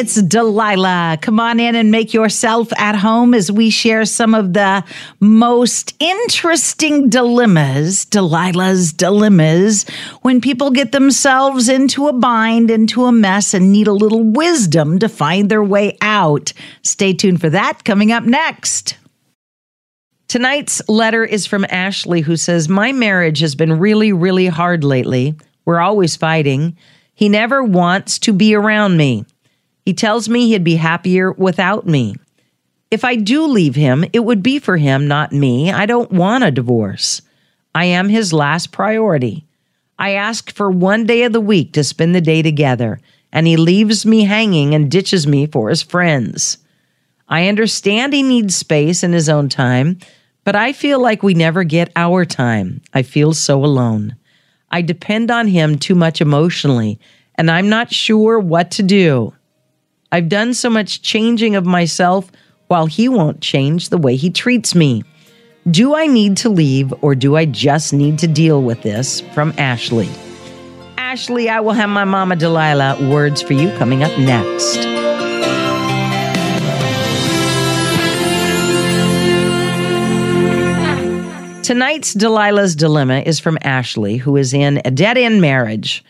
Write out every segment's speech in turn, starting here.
It's Delilah. Come on in and make yourself at home as we share some of the most interesting dilemmas, Delilah's dilemmas, when people get themselves into a bind, into a mess, and need a little wisdom to find their way out. Stay tuned for that coming up next. Tonight's letter is from Ashley, who says, My marriage has been really, really hard lately. We're always fighting. He never wants to be around me. He tells me he'd be happier without me. If I do leave him, it would be for him, not me. I don't want a divorce. I am his last priority. I ask for one day of the week to spend the day together, and he leaves me hanging and ditches me for his friends. I understand he needs space and his own time, but I feel like we never get our time. I feel so alone. I depend on him too much emotionally, and I'm not sure what to do. I've done so much changing of myself while he won't change the way he treats me. Do I need to leave or do I just need to deal with this? From Ashley. Ashley, I will have my mama Delilah words for you coming up next. Tonight's Delilah's Dilemma is from Ashley, who is in a dead end marriage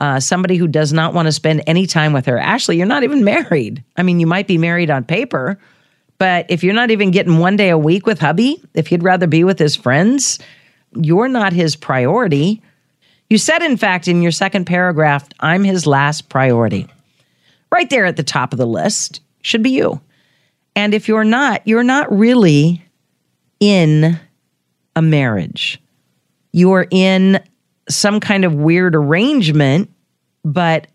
uh, somebody who does not want to spend any time with her. Ashley, you're not even married. I mean, you might be married on paper, but if you're not even getting one day a week with hubby, if he'd rather be with his friends, you're not his priority. You said, in fact, in your second paragraph, I'm his last priority. Right there at the top of the list should be you. And if you're not, you're not really in a marriage. You're in some kind of weird arrangement, but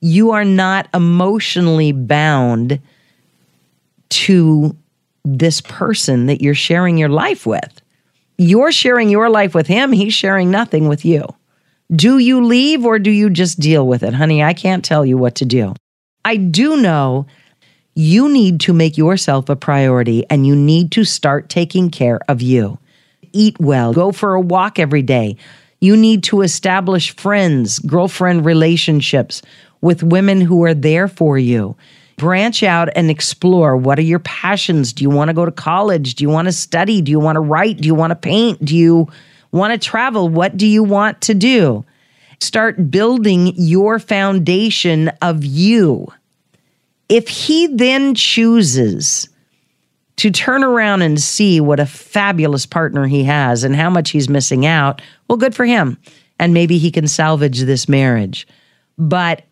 you are not emotionally bound to this person that you're sharing your life with. You're sharing your life with him, he's sharing nothing with you. Do you leave or do you just deal with it? Honey, I can't tell you what to do. I do know you need to make yourself a priority and you need to start taking care of you. Eat well, go for a walk every day, you need to establish friends, girlfriend relationships with women who are there for you. Branch out and explore. What are your passions? Do you want to go to college? Do you want to study? Do you want to write? Do you want to paint? Do you want to travel? What do you want to do? Start building your foundation of you. If he then chooses to turn around and see what a fabulous partner he has and how much he's missing out, well, good for him. And maybe he can salvage this marriage. But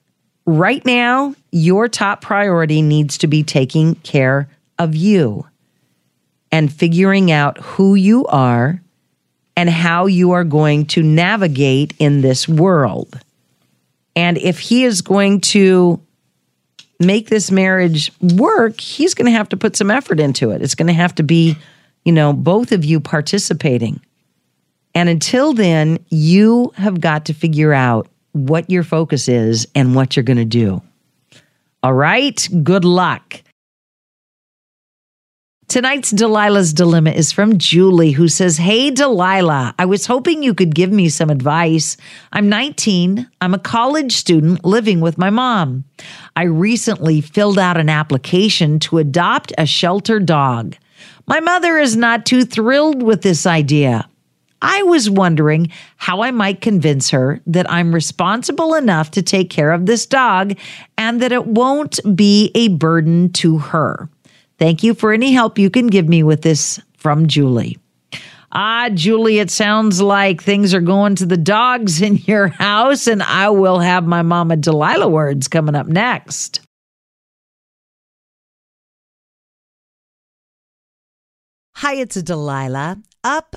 right now, your top priority needs to be taking care of you and figuring out who you are and how you are going to navigate in this world. And if he is going to make this marriage work, he's going to have to put some effort into it. It's going to have to be, you know, both of you participating. And until then, you have got to figure out what your focus is and what you're going to do. All right? Good luck. Tonight's Delilah's Dilemma is from Julie, who says, Hey, Delilah, I was hoping you could give me some advice. I'm 19. I'm a college student living with my mom. I recently filled out an application to adopt a shelter dog. My mother is not too thrilled with this idea. I was wondering how I might convince her that I'm responsible enough to take care of this dog and that it won't be a burden to her. Thank you for any help you can give me with this from Julie. Ah, Julie, it sounds like things are going to the dogs in your house, and I will have my mama Delilah words coming up next. Hi, it's Delilah. Up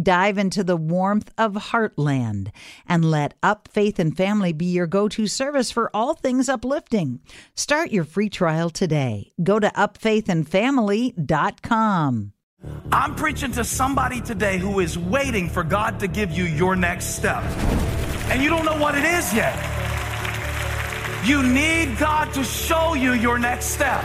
Dive into the warmth of Heartland and let Up Faith and Family be your go to service for all things uplifting. Start your free trial today. Go to upfaithandfamily.com. I'm preaching to somebody today who is waiting for God to give you your next step. And you don't know what it is yet. You need God to show you your next step.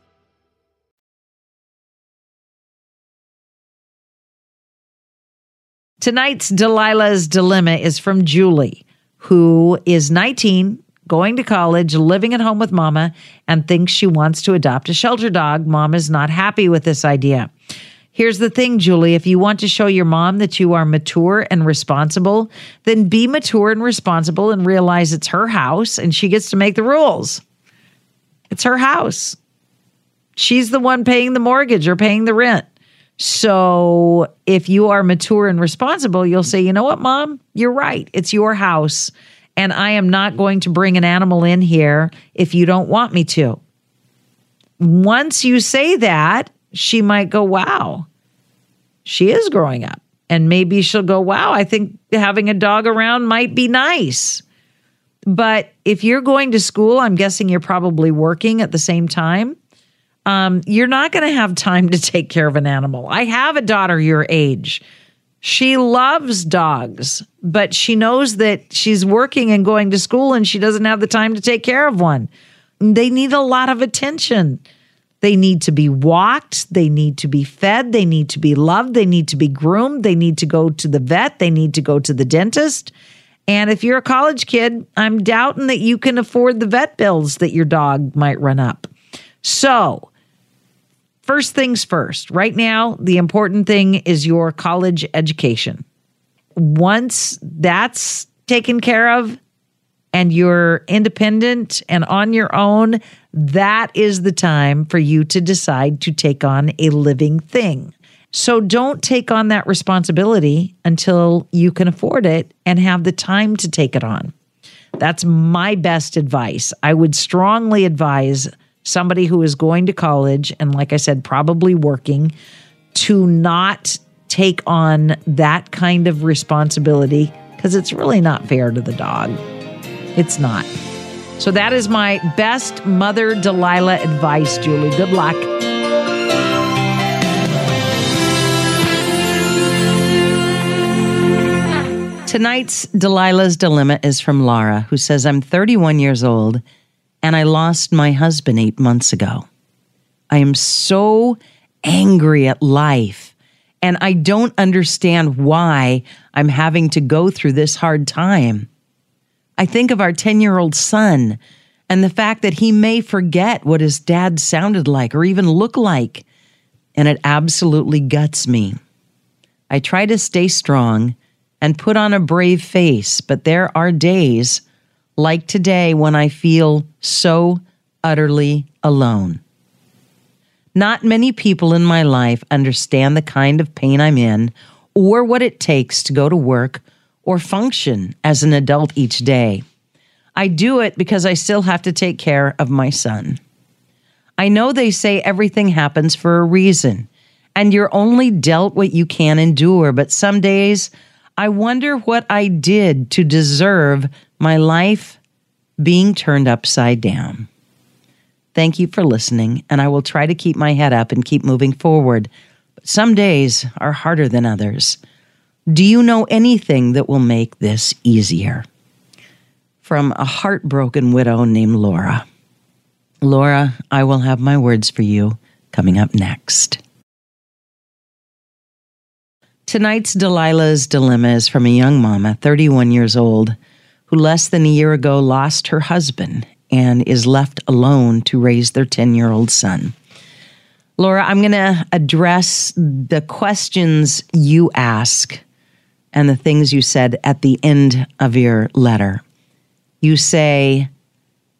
Tonight's Delilah's Dilemma is from Julie, who is 19, going to college, living at home with mama, and thinks she wants to adopt a shelter dog. Mom is not happy with this idea. Here's the thing, Julie. If you want to show your mom that you are mature and responsible, then be mature and responsible and realize it's her house and she gets to make the rules. It's her house. She's the one paying the mortgage or paying the rent. So if you are mature and responsible, you'll say, you know what, mom, you're right. It's your house. And I am not going to bring an animal in here if you don't want me to. Once you say that, she might go, wow, she is growing up. And maybe she'll go, wow, I think having a dog around might be nice. But if you're going to school, I'm guessing you're probably working at the same time um, you're not going to have time to take care of an animal. I have a daughter your age. She loves dogs, but she knows that she's working and going to school and she doesn't have the time to take care of one. They need a lot of attention. They need to be walked. They need to be fed. They need to be loved. They need to be groomed. They need to go to the vet. They need to go to the dentist. And if you're a college kid, I'm doubting that you can afford the vet bills that your dog might run up. So, first things first, right now, the important thing is your college education. Once that's taken care of and you're independent and on your own, that is the time for you to decide to take on a living thing. So don't take on that responsibility until you can afford it and have the time to take it on. That's my best advice. I would strongly advise somebody who is going to college and, like I said, probably working to not take on that kind of responsibility because it's really not fair to the dog. It's not. So, that is my best Mother Delilah advice, Julie. Good luck. Tonight's Delilah's Dilemma is from Laura, who says, I'm 31 years old and I lost my husband eight months ago. I am so angry at life and I don't understand why I'm having to go through this hard time. I think of our 10 year old son and the fact that he may forget what his dad sounded like or even looked like, and it absolutely guts me. I try to stay strong and put on a brave face, but there are days like today when I feel so utterly alone. Not many people in my life understand the kind of pain I'm in or what it takes to go to work or function as an adult each day. I do it because I still have to take care of my son. I know they say everything happens for a reason, and you're only dealt what you can endure, but some days I wonder what I did to deserve my life being turned upside down. Thank you for listening, and I will try to keep my head up and keep moving forward. But some days are harder than others. Do you know anything that will make this easier? From a heartbroken widow named Laura. Laura, I will have my words for you coming up next. Tonight's Delilah's Dilemma is from a young mama, 31 years old, who less than a year ago lost her husband and is left alone to raise their 10 year old son. Laura, I'm going to address the questions you ask and the things you said at the end of your letter. You say,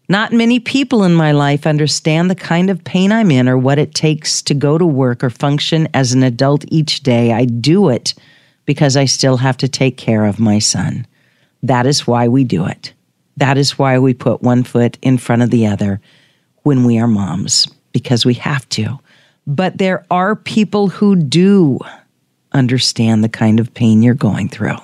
not many people in my life understand the kind of pain I'm in or what it takes to go to work or function as an adult each day. I do it because I still have to take care of my son. That is why we do it. That is why we put one foot in front of the other when we are moms, because we have to. But there are people who do understand the kind of pain you're going through.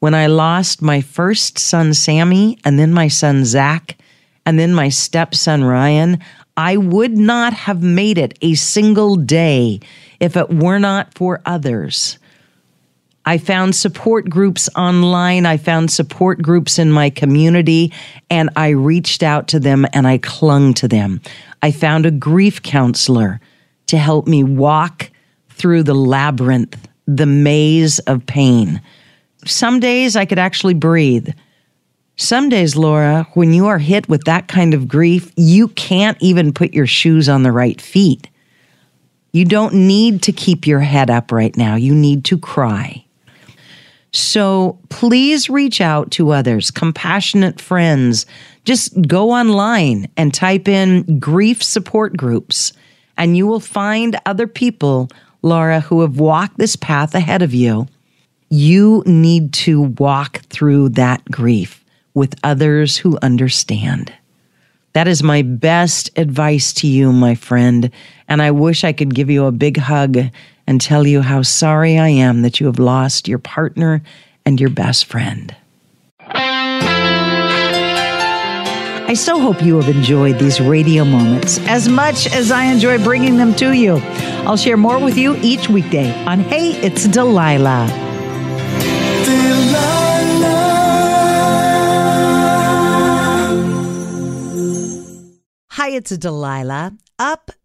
When I lost my first son, Sammy, and then my son, Zach, and then my stepson Ryan, I would not have made it a single day if it were not for others. I found support groups online. I found support groups in my community and I reached out to them and I clung to them. I found a grief counselor to help me walk through the labyrinth, the maze of pain. Some days I could actually breathe. Some days, Laura, when you are hit with that kind of grief, you can't even put your shoes on the right feet. You don't need to keep your head up right now. You need to cry. So please reach out to others, compassionate friends. Just go online and type in grief support groups, and you will find other people, Laura, who have walked this path ahead of you. You need to walk through that grief with others who understand. That is my best advice to you, my friend. And I wish I could give you a big hug and tell you how sorry I am that you have lost your partner and your best friend. I so hope you have enjoyed these radio moments as much as I enjoy bringing them to you. I'll share more with you each weekday on Hey, It's Delilah. Delilah. Hi, it's Delilah. Up